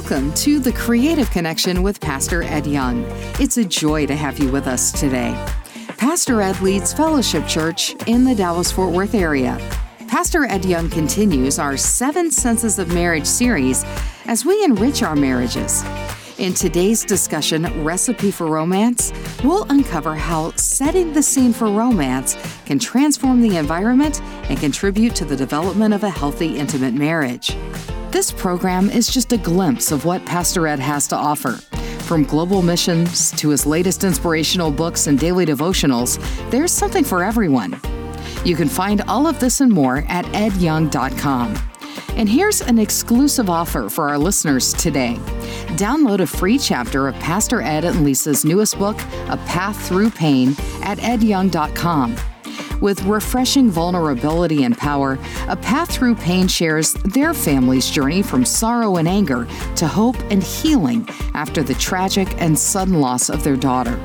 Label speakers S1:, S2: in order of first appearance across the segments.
S1: Welcome to The Creative Connection with Pastor Ed Young. It's a joy to have you with us today. Pastor Ed leads Fellowship Church in the Dallas Fort Worth area. Pastor Ed Young continues our Seven Senses of Marriage series as we enrich our marriages. In today's discussion, Recipe for Romance, we'll uncover how setting the scene for romance can transform the environment and contribute to the development of a healthy, intimate marriage. This program is just a glimpse of what Pastor Ed has to offer. From global missions to his latest inspirational books and daily devotionals, there's something for everyone. You can find all of this and more at edyoung.com. And here's an exclusive offer for our listeners today. Download a free chapter of Pastor Ed and Lisa's newest book, A Path Through Pain, at edyoung.com. With refreshing vulnerability and power, A Path Through Pain shares their family's journey from sorrow and anger to hope and healing after the tragic and sudden loss of their daughter.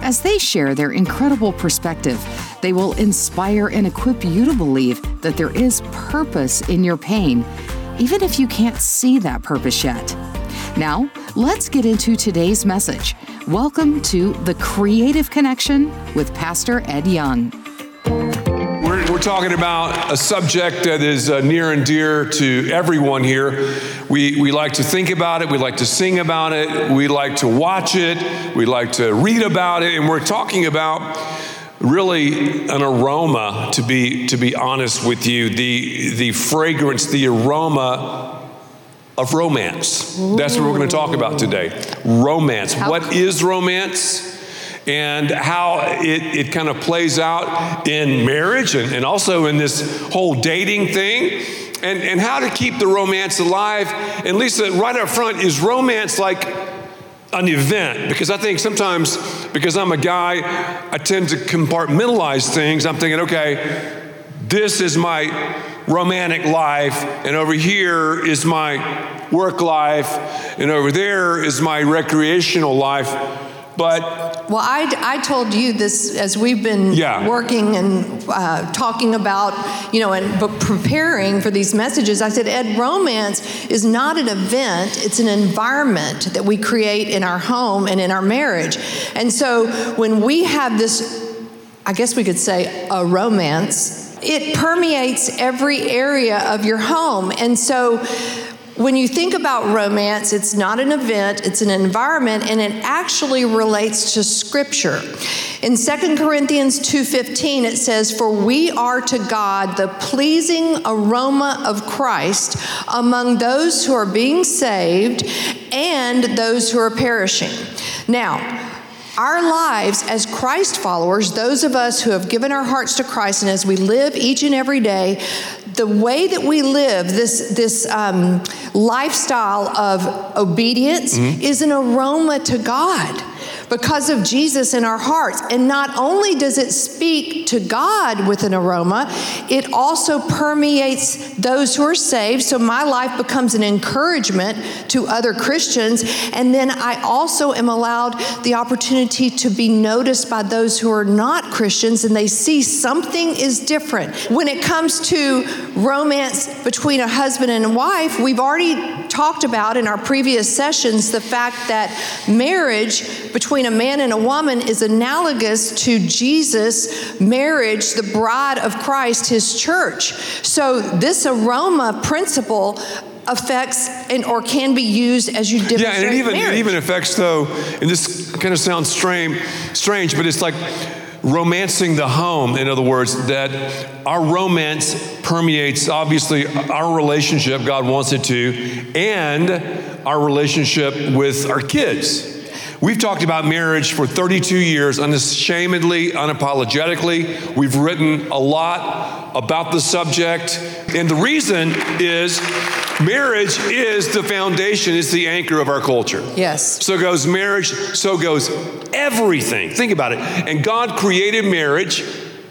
S1: As they share their incredible perspective, they will inspire and equip you to believe that there is purpose in your pain, even if you can't see that purpose yet. Now, let's get into today's message. Welcome to The Creative Connection with Pastor Ed Young.
S2: We're, talking about a subject that is uh, near and dear to everyone here. We, we like to think about it, we like to sing about it, we like to watch it, we like to read about it, and we're talking about really an aroma to be to be honest with you the the fragrance the aroma of romance that's what we're going to talk about today romance
S3: How
S2: what
S3: cool.
S2: is romance and how it, it kind of plays out in marriage and, and also in this whole dating thing and, and how to keep the romance alive and lisa right up front is romance like an event because I think sometimes because I'm a guy, I tend to compartmentalize things. I'm thinking, okay, this is my romantic life, and over here is my work life, and over there is my recreational life. But
S3: Well, I, I told you this as we've been
S2: Yeah.
S3: working and uh, talking about, you know, and but preparing for these messages. I said, Ed, romance is not an event, it's an environment that we create in our home and in our marriage. And so when we have this, I guess we could say, a romance, it permeates every area of your home. And so when you think about romance, it's not an event, it's an environment and it actually relates to scripture. In 2 Corinthians 2:15 it says for we are to God the pleasing aroma of Christ among those who are being saved and those who are perishing. Now, our lives as Christ followers, those of us who have given our hearts to Christ, and as we live each and every day, the way that we live, this, this um, lifestyle of obedience, is an aroma to God because of Jesus in our hearts. And not only does it speak to God with an aroma, it also permeates those who are saved. So my life becomes an encouragement to other Christians. And then I also am allowed the opportunity to be noticed by those who are not Christians and they see something is different. When it comes to romance between a husband and a wife, we've already talked about in our previous sessions the fact that marriage between a man and a woman is analogous to Jesus' marriage, the bride of Christ, his church. So this aroma principle affects and or can be used as you demonstrate
S2: yeah, and it even
S3: marriage.
S2: it even affects though, and this kind of sounds strange, strange, but it's like romancing the home. In other words, that our romance permeates obviously our relationship. God wants it to, and our relationship with our kids. We've talked about marriage for 32 years, unashamedly, unapologetically. We've written a lot about the subject. And the reason is marriage is the foundation, it's the anchor of our culture.
S3: Yes.
S2: So goes marriage, so goes everything. Think about it. And God created marriage.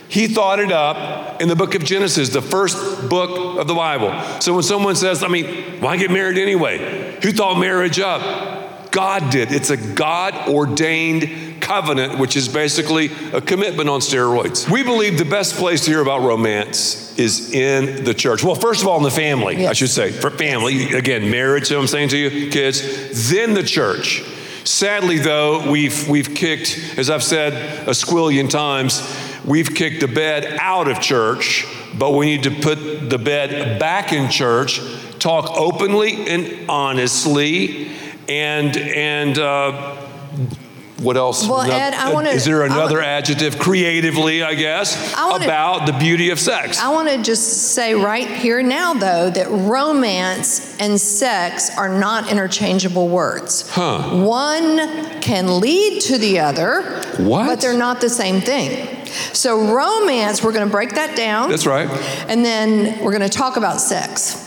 S2: He thought it up in the book of Genesis, the first book of the Bible. So when someone says, I mean, why get married anyway? Who thought marriage up? God did. It's a God ordained covenant, which is basically a commitment on steroids. We believe the best place to hear about romance is in the church. Well, first of all, in the family,
S3: Yes.
S2: I should say. For family, again, marriage, you know I'm saying to you, kids, then the church. Sadly, though, we've, we've kicked, as I've said a squillion times, we've kicked the bed out of church, but we need to put the bed back in church, talk openly and honestly, and, and, uh, what else?
S3: Well,
S2: No-
S3: Ed, I wanna-
S2: Is there another
S3: wanna-
S2: adjective? Creatively, I guess,
S3: I wanna-
S2: about the beauty of sex.
S3: I want to just say right here now, though, that romance and sex are not interchangeable words.
S2: Huh.
S3: One can lead to the other,
S2: What?
S3: but they're not the same thing. So, romance, we're going to break that down.
S2: That's right.
S3: And then we're going to talk about sex.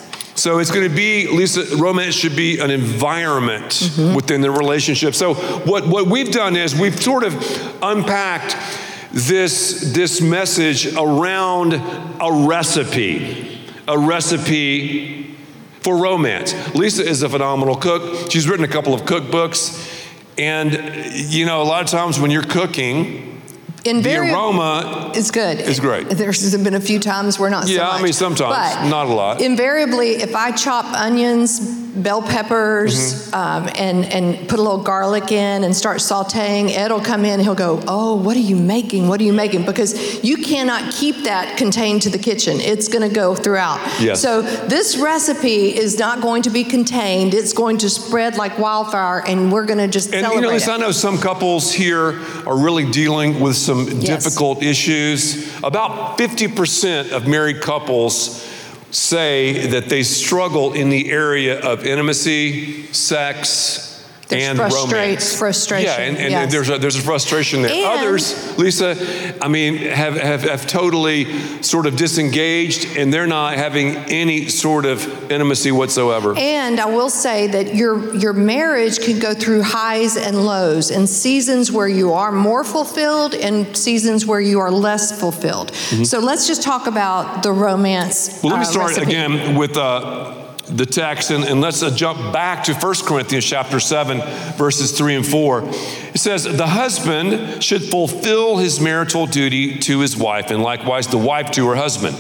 S2: So it's going to be, Lisa, romance should be an environment
S3: Mm-hmm.
S2: within the relationship. So what, what we've done is we've sort of unpacked this, this message around a recipe, a recipe for romance. Lisa is a phenomenal cook. She's written a couple of cookbooks. And, you know, a lot of times when you're cooking,
S3: In
S2: the aroma
S3: It's good.
S2: It's great.
S3: There's been a few times where not so
S2: Yeah, I mean, sometimes,
S3: But
S2: not a lot.
S3: Invariably, if I chop onions, bell peppers,
S2: Mm-hmm.
S3: um, and and put a little garlic in and start sautéing, Ed will come in. He'll go, "Oh, what are you making? What are you making?" Because you cannot keep that contained to the kitchen. It's going to go throughout.
S2: Yes.
S3: So this recipe is not going to be contained. It's going to spread like wildfire, and we're going to just
S2: And you
S3: celebrate
S2: know, Lisa, I know some couples here are really dealing with some
S3: Yes.
S2: difficult issues. About 50% of married couples say that they struggle in the area of intimacy, sex,
S3: There's
S2: and
S3: frustrate-
S2: romance.
S3: frustration,
S2: Yeah, and, and
S3: yes.
S2: there's, a, there's a frustration there.
S3: And-
S2: Others, Lisa, I mean, have, have, have totally sort of disengaged and they're not having any sort of intimacy whatsoever.
S3: And I will say that your your marriage can go through highs and lows, and seasons where you are more fulfilled, and seasons where you are less fulfilled. So let's just talk about the romance.
S2: Mm-hmm. Well, let me
S3: uh,
S2: start
S3: recipe.
S2: again with uh, the text, and, and let's uh, jump back to 1 Corinthians chapter 7, verses 3 and 4. It says, The husband should fulfill his marital duty to his wife, and likewise the wife to her husband.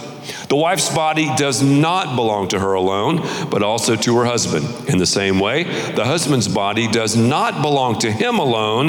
S2: The wife's body does not belong to her alone, but also to her husband. In the same way, the husband's body does not belong to him alone,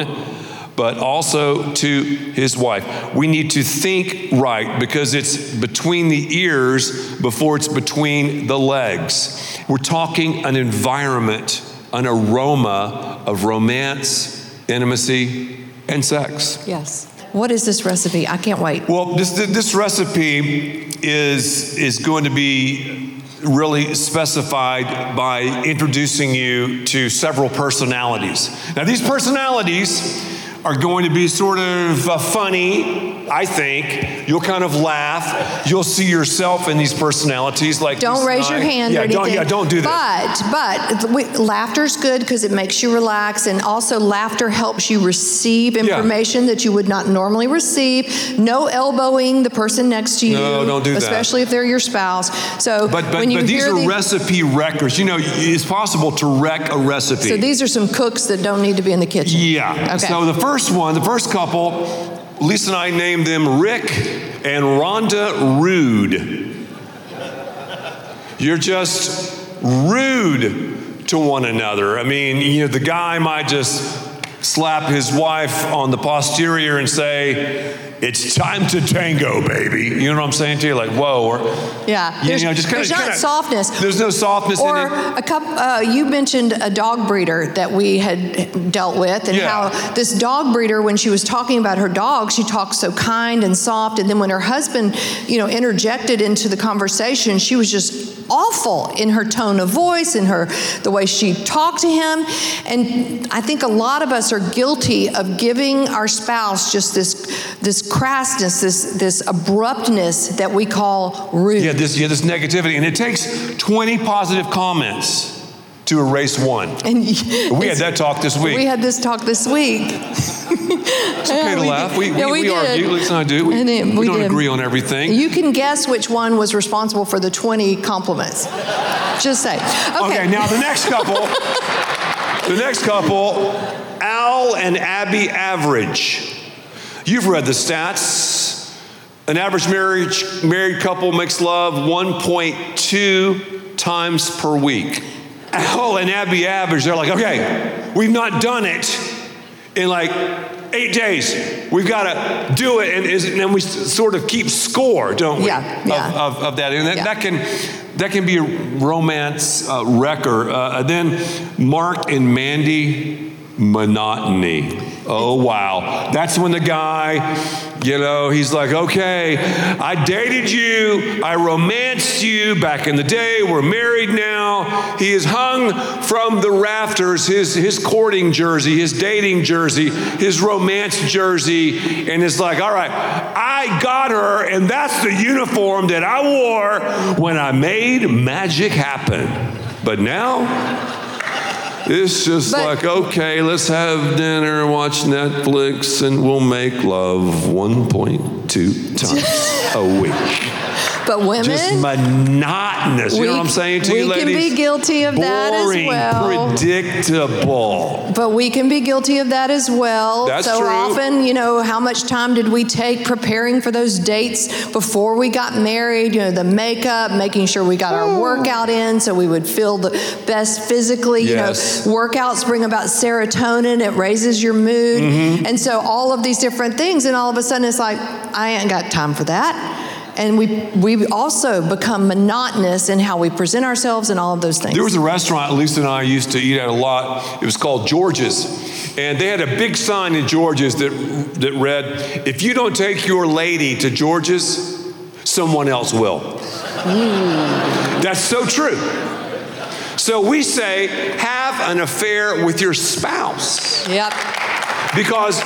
S2: but also to his wife. We need to think right because it's between the ears before it's between the legs. We're talking an environment, an aroma of romance, intimacy, and sex.
S3: Yes. What is this recipe? I can't wait.
S2: Well, this, this recipe is, is going to be really specified by introducing you to several personalities. Now, these personalities are going to be sort of uh, funny, I think. You'll kind of laugh. You'll see yourself in these personalities. Like
S3: Don't raise
S2: and
S3: your hand
S2: Yeah,
S3: or
S2: don't, yeah, don't do that.
S3: But but we, laughter's good because it makes you relax, and also laughter helps you receive information that you would not normally receive. No elbowing the person next to you.
S2: No, don't do that.
S3: Especially if they're your spouse. So
S2: But, but,
S3: when you
S2: but these are
S3: the-
S2: recipe wreckers. You know, it's possible to wreck a recipe.
S3: So these are some cooks that don't need to be in the kitchen.
S2: Yeah.
S3: Okay.
S2: So the first one, the first couple, Lisa and I named them Rick and Rhonda Rude. You're just rude to one another. I mean, you know, the guy might just slap his wife on the posterior and say, "It's time to tango, baby." You know what I'm saying to you? Like, whoa. Or,
S3: yeah.
S2: you
S3: There's,
S2: know, just kind
S3: there's
S2: of
S3: not softness.
S2: There's no softness
S3: or
S2: in it.
S3: a couple. Uh, you mentioned a dog breeder that we had dealt with, and
S2: Yeah.
S3: how this dog breeder, when she was talking about her dog, she talked so kind and soft, and then when her husband, you know, interjected into the conversation, she was just awful in her tone of voice, in her the way she talked to him, and I think a lot of us are guilty of giving our spouse just this this crassness, this this abruptness that we call rude.
S2: Yeah, this, yeah, this negativity. And it takes 20 positive comments to erase one.
S3: And
S2: we had that talk this week.
S3: We had this talk this week.
S2: it's okay to
S3: we
S2: laugh.
S3: did.
S2: We, we,
S3: Yeah, we
S2: we argue. Let's not do. We,
S3: And it-
S2: we
S3: we
S2: don't
S3: did.
S2: agree on everything.
S3: You can guess which one was responsible for the 20 compliments. Just say. Okay.
S2: Okay, now the next couple, the next couple, Al and Abby Average. You've read the stats. An average marriage, married couple makes love 1.2 times per week. Al and Abby Average, they're like, okay, we've not done it in like eight days. We've got to do it. And, is- and then we sort of keep score, don't we?
S3: Yeah,
S2: Of-
S3: yeah.
S2: Of, of that. And that,
S3: Yeah.
S2: that can that can be a romance uh, wrecker. Uh, then Mark and Mandy, monotony. Oh, wow. That's when the guy, you know, he's like, okay, I dated you, I romanced you back in the day, we're married now. He is hung from the rafters, his, his courting jersey, his dating jersey, his romance jersey, and it's like, all right, I got her, and that's the uniform that I wore when I made magic happen. But now, it's just
S3: But-
S2: like, okay, let's have dinner, watch Netflix, and we'll make love 1.2 times a week.
S3: But women,
S2: Just monotonous. You know what I'm saying to
S3: we
S2: you,
S3: can
S2: ladies?
S3: be guilty of that as
S2: Boring,
S3: well.
S2: predictable.
S3: But we can be guilty of that as well.
S2: That's
S3: so
S2: true.
S3: often, you know, how much time did we take preparing for those dates before we got married? You know, the makeup, making sure we got our workout in so we would feel the best physically.
S2: Yes.
S3: You know, workouts bring about serotonin, it raises your mood.
S2: Mm-hmm.
S3: And so all of these different things, and all of a sudden it's like, I ain't got time for that. And we, we also become monotonous in how we present ourselves and all of those things.
S2: There was a restaurant Lisa and I used to eat at a lot. It was called George's. And they had a big sign in George's that, that read, If you don't take your lady to George's, someone else will. That's so true. So we say, have an affair with your spouse.
S3: Yep.
S2: Because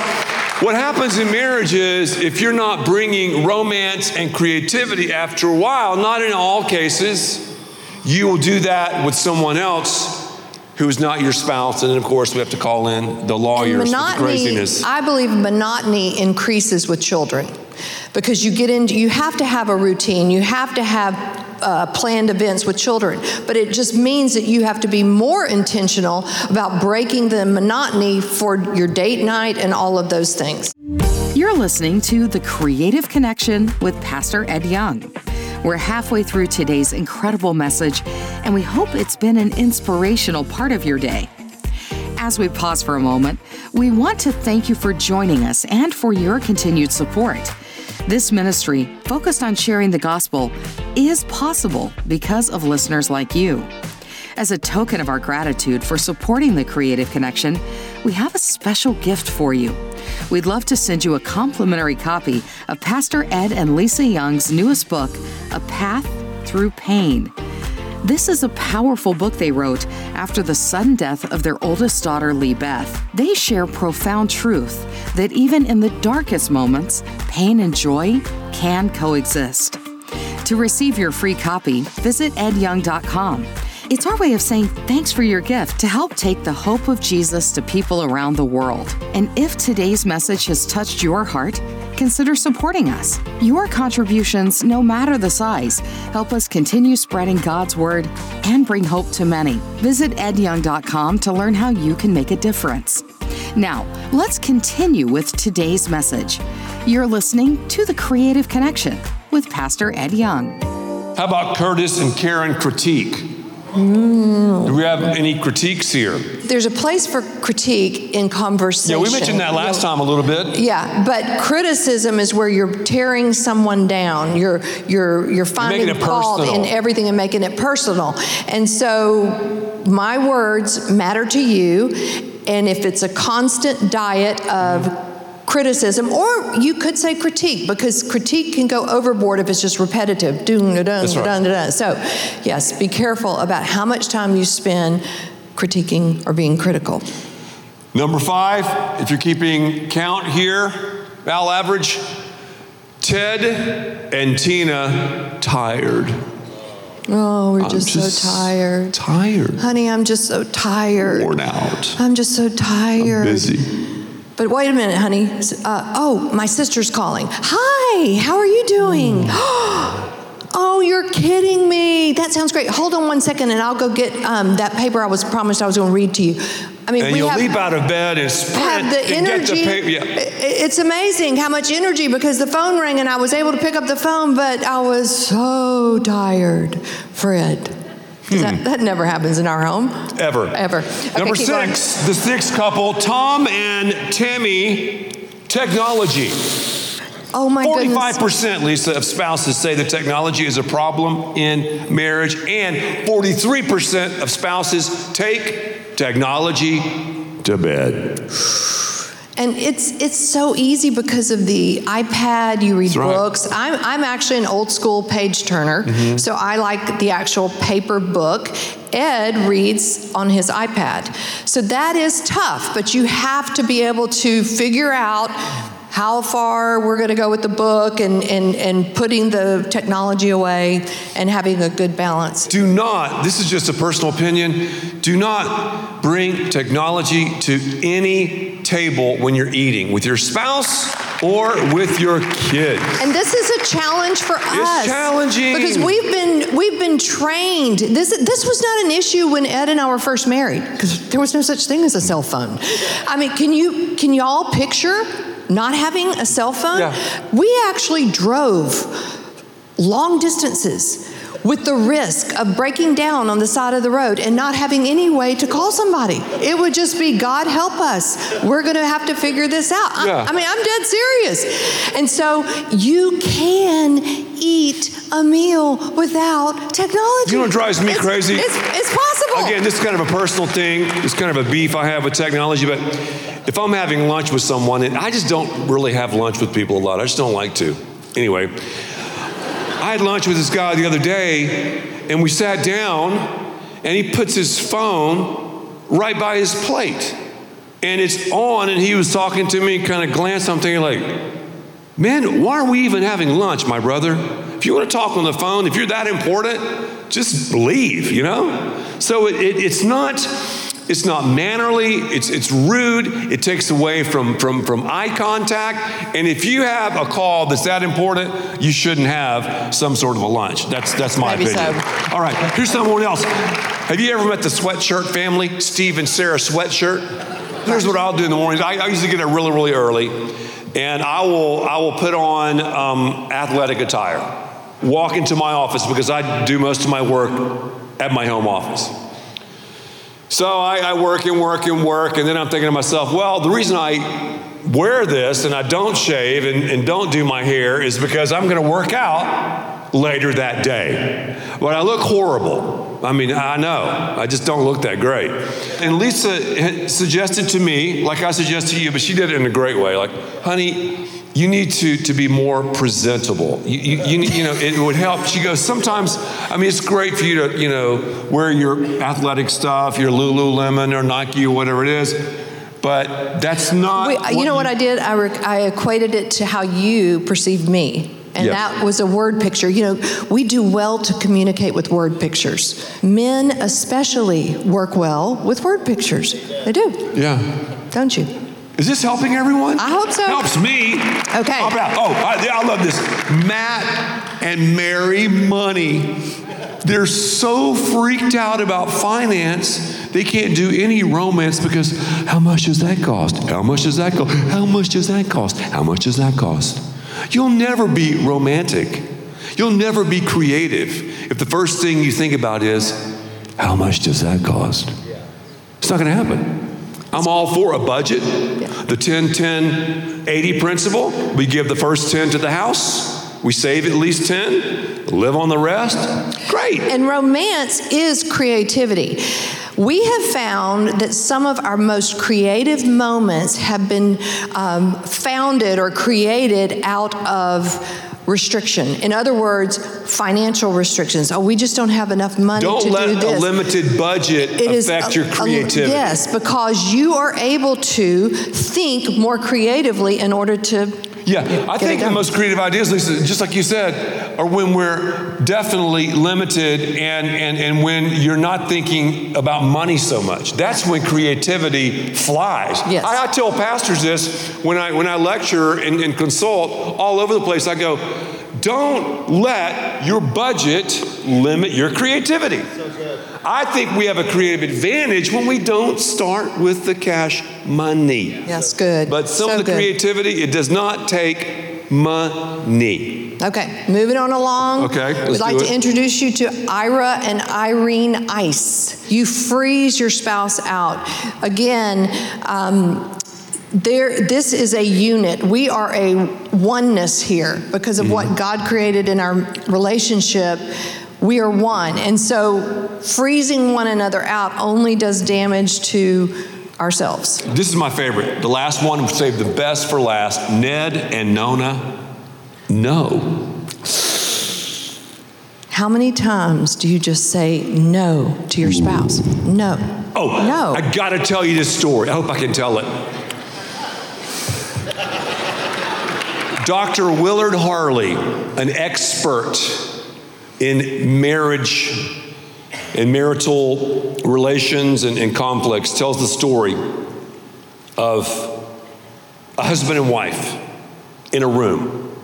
S2: what happens in marriage is if you're not bringing romance and creativity after a while, not in all cases, you will do that with someone else who is not your spouse. And then, of course, we have to call in the lawyers for the craziness.
S3: I believe monotony increases with children because you get into, you have to have a routine, you have to have uh, planned events with children, but it just means that you have to be more intentional about breaking the monotony for your date night and all of those things.
S1: You're listening to The Creative Connection with Pastor Ed Young. We're halfway through today's incredible message, and we hope it's been an inspirational part of your day. As we pause for a moment, we want to thank you for joining us and for your continued support. This ministry, focused on sharing the gospel, is possible because of listeners like you. As a token of our gratitude for supporting the Creative Connection, we have a special gift for you. We'd love to send you a complimentary copy of Pastor Ed and Lisa Young's newest book, A Path Through Pain. This is a powerful book they wrote after the sudden death of their oldest daughter, LeeBeth. They share profound truth that even in the darkest moments, pain and joy can coexist. To receive your free copy, visit edyoung.com. It's our way of saying thanks for your gift to help take the hope of Jesus to people around the world. And if today's message has touched your heart, consider supporting us. Your contributions, no matter the size, help us continue spreading God's word and bring hope to many. Visit edyoung.com to learn how you can make a difference. Now, let's continue with today's message. You're listening to The Creative Connection with Pastor Ed Young.
S2: How about Curtis and Karen critique? Mm. Do we have any critiques here?
S3: There's a place for critique in conversation.
S2: Yeah, we mentioned that last time a little bit.
S3: Yeah, but criticism is where you're tearing someone down. You're you're you're finding
S2: it
S3: fault
S2: personal.
S3: in everything and making it personal. And so my words matter to you, and if it's a constant diet of criticism or you could say critique because critique can go overboard if it's just repetitive dun, dun, dun, dun, dun, so yes be careful about how much time you spend critiquing or being critical
S2: Number five, if you're keeping count here, Al average, Ted and Tina tired.
S3: Oh, we're
S2: I'm
S3: just, so tired.
S2: Tired.
S3: Honey, I'm just so tired.
S2: Worn out.
S3: I'm just so tired.
S2: Busy.
S3: But wait a minute, honey. Uh, oh, my sister's calling. Hi, how are you doing? oh, you're kidding me. That sounds great. Hold on one second and I'll go get um, that paper I was promised I was going to read to you. I mean,
S2: And
S3: we
S2: you'll
S3: have,
S2: leap out of bed and sprint
S3: have the
S2: and
S3: energy.
S2: get the paper. Yeah.
S3: It's amazing how much energy because the phone rang and I was able to pick up the phone, but I was so tired. Fred. 'Cause That, hmm. that never happens in our home.
S2: Ever.
S3: Ever. Okay,
S2: Number
S3: keep going.
S2: six, the sixth couple, Tom and Tammy, technology.
S3: Oh my goodness.
S2: 45%, Lisa, of spouses say that technology is a problem in marriage, and 43% of spouses take technology to bed.
S3: And it's it's so easy because of the iPad. You read
S2: right.
S3: books. I'm I'm actually an old school page turner,
S2: Mm-hmm.
S3: so I like the actual paper book. Ed reads on his iPad, so that is tough. But you have to be able to figure out how far we're going to go with the book and, and, and putting the technology away and having a good balance.
S2: Do not, this is just a personal opinion, do not bring technology to any table when you're eating with your spouse or with your kids.
S3: And this is a challenge for us.
S2: It's challenging.
S3: because we've been we've been trained. This this was not an issue when Ed and I were first married because there was no such thing as a cell phone. I mean, can you can you all picture not having a cell phone?
S2: Yeah.
S3: We actually drove long distances. With the risk of breaking down on the side of the road and not having any way to call somebody, it would just be God help us. We're going to have to figure this out. I-
S2: Yeah.
S3: I mean, I'm dead serious. And so you can eat a meal without technology.
S2: You know what drives me
S3: It's-
S2: crazy?
S3: It's, it's possible.
S2: Again, this is kind of a personal thing. It's kind of a beef I have with technology. But if I'm having lunch with someone, and I just don't really have lunch with people a lot, I just don't like to. Anyway, I had lunch with this guy the other day, and we sat down, and he puts his phone right by his plate. And it's on, and he was talking to me, kind of glanced, I'm thinking, like, Man, why are we even having lunch, my brother? If you want to talk on the phone, if you're that important, just leave, you know? So it, it, it's not it's not mannerly, it's, it's rude, it takes away from, from, from eye contact. And if you have a call that's that important, you shouldn't have some sort of a lunch. That's, that's my
S3: Maybe
S2: opinion.
S3: so.
S2: All right, here's someone else. Have you ever met the sweatshirt family, Steve and Sarah Sweatshirt? Here's what I'll do in the mornings. I, I usually get up really, really early, and I will I will put on um, athletic attire, walk into my office because I do most of my work at my home office. So I, I work and work and work, and then I'm thinking to myself, well, the reason I wear this and I don't shave and, and don't do my hair is because I'm going to work out later that day. But I look horrible. I mean, I know. I just don't look that great. And Lisa suggested to me, like I suggested to you, but she did it in a great way, like, honey, you need to, to be more presentable. You, you, you, you know, it would help. She goes, sometimes, I mean, it's great for you to, you know, wear your athletic stuff, your Lululemon or Nike or whatever it is, but that's not.
S3: We, you know what I did? I, rec- I equated it to how you perceived me. And
S2: Yeah.
S3: that was a word picture. You know, we do well to communicate with word pictures. Men, especially, work well with word pictures. They do,
S2: Yeah.
S3: don't you?
S2: Is this helping everyone?
S3: I hope so.
S2: Helps me.
S3: Okay.
S2: How about, oh, I, I love this. Matt and Mary Money. They're so freaked out about finance, they can't do any romance because how much does that cost? How much does that cost? How much does that cost? How much does that cost? You'll never be romantic. You'll never be creative if the first thing you think about is, how much does that cost? It's not going to happen. I'm all for a budget. The 10 10 80 principle. We give the first 10 to the house, we save at least 10, live on the rest. Great.
S3: And romance is creativity. We have found that some of our most creative moments have been um, founded or created out of restriction. In other words, financial restrictions. Oh, we just don't have enough money
S2: Don't
S3: to
S2: let
S3: do
S2: a limited budget
S3: It
S2: affect
S3: a-
S2: your
S3: a-
S2: creativity.
S3: yes, because you are able to think more creatively in order to
S2: Yeah, I think the most creative ideas, Lisa, just like you said, are when we're definitely limited and, and, and when you're not thinking about money so much. That's when creativity flies.
S3: Yes.
S2: I, I tell pastors this when I, when I lecture and, and consult all over the place. I go, don't let your budget limit your creativity. I think we have a creative advantage when we don't start with the cash money.
S3: That's good.
S2: But some
S3: So
S2: of the
S3: good.
S2: creativity, it does not take money.
S3: Okay, moving on along.
S2: Okay, let's
S3: We'd like to introduce you to Ira and Irene Ice. You freeze your spouse out. Again, um, there, this is a unit. We are a oneness here because of
S2: Mm-hmm.
S3: what God created in our relationship. We are one. And so freezing one another out only does damage to ourselves.
S2: This is my favorite. The last one, saved the best for last. Ned and Nona, no.
S3: How many times do you just say no to your spouse? No.
S2: Oh,
S3: No.
S2: I gotta tell you this story. I hope I can tell it. Dr. Willard Harley, an expert in marriage and marital relations and, and conflicts, tells the story of a husband and wife in a room.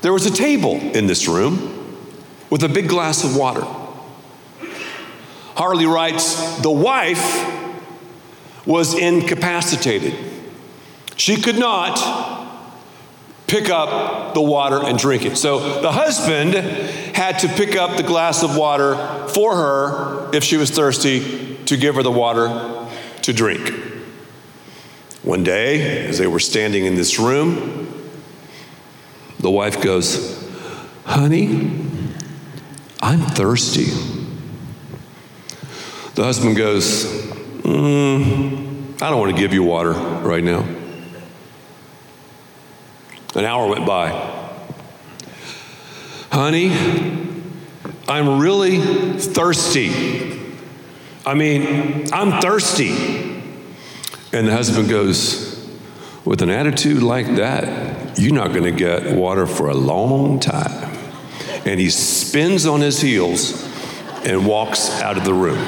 S2: There was a table in this room with a big glass of water. Harley writes The wife was incapacitated. She could not pick up the water and drink it. So the husband had to pick up the glass of water for her if she was thirsty to give her the water to drink. One day, as they were standing in this room, the wife goes, Honey, I'm thirsty. The husband goes, "Mm, I don't want to give you water right now. An hour went by. Honey, I'm really thirsty. I mean, I'm thirsty. And the husband goes, With an attitude like that, you're not going to get water for a long time. And he spins on his heels and walks out of the room.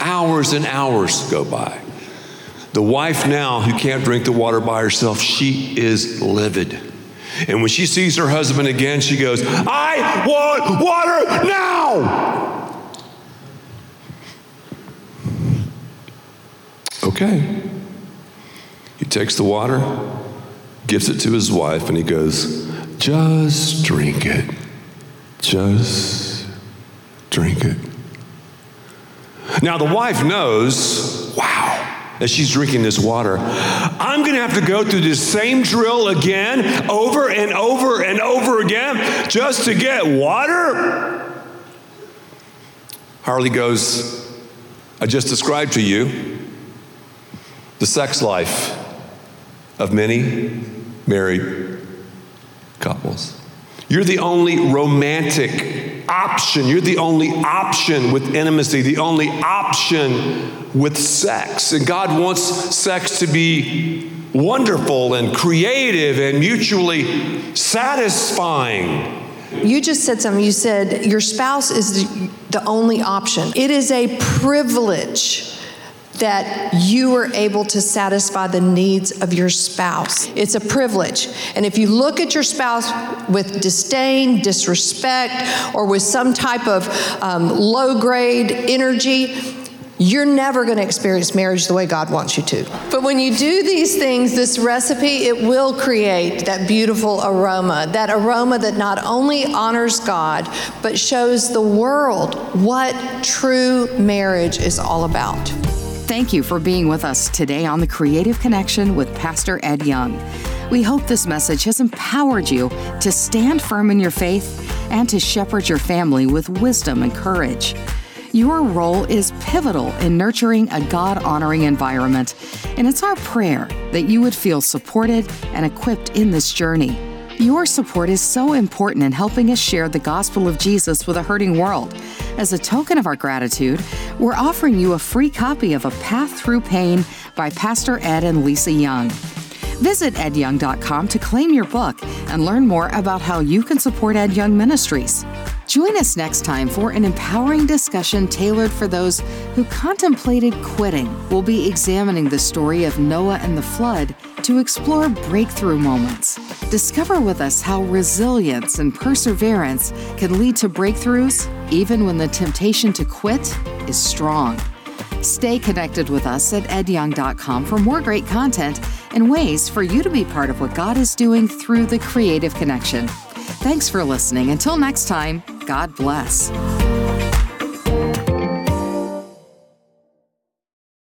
S2: Hours and hours go by. The wife now, who can't drink the water by herself, she is livid. And when she sees her husband again, she goes, I want water now! Okay. He takes the water, gives it to his wife, and he goes, Just drink it. Just drink it. Now, the wife knows, as she's drinking this water, I'm going to have to go through this same drill again, over and over and over again, just to get water. Harley goes, I just described to you the sex life of many married couples. You're the only romantic option. You're the only option with intimacy, the only option with sex. And God wants sex to be wonderful and creative and mutually satisfying.
S3: You just said something. You said your spouse is the, only option. It is a privilege that you are able to satisfy the needs of your spouse. It's a privilege. And if you look at your spouse with disdain, disrespect, or with some type of um, low grade energy, you're never going to experience marriage the way God wants you to. But when you do these things, this recipe, it will create that beautiful aroma, that aroma that not only honors God, but shows the world what true marriage is all about.
S1: Thank you for being with us today on The Creative Connection with Pastor Ed Young. We hope this message has empowered you to stand firm in your faith and to shepherd your family with wisdom and courage. Your role is pivotal in nurturing a God honoring environment, and it's our prayer that you would feel supported and equipped in this journey. Your support is so important in helping us share the gospel of Jesus with a hurting world. As a token of our gratitude, we're offering you a free copy of A Path Through Pain by Pastor Ed and Lisa Young. Visit edyoung.com to claim your book and learn more about how you can support Ed Young Ministries. Join us next time for an empowering discussion tailored for those who contemplated quitting. We'll be examining the story of Noah and the flood to explore breakthrough moments. Discover with us how resilience and perseverance can lead to breakthroughs even when the temptation to quit is strong. Stay connected with us at edyoung.com for more great content and ways for you to be part of what God is doing through the creative connection. Thanks for listening. Until next time, God bless.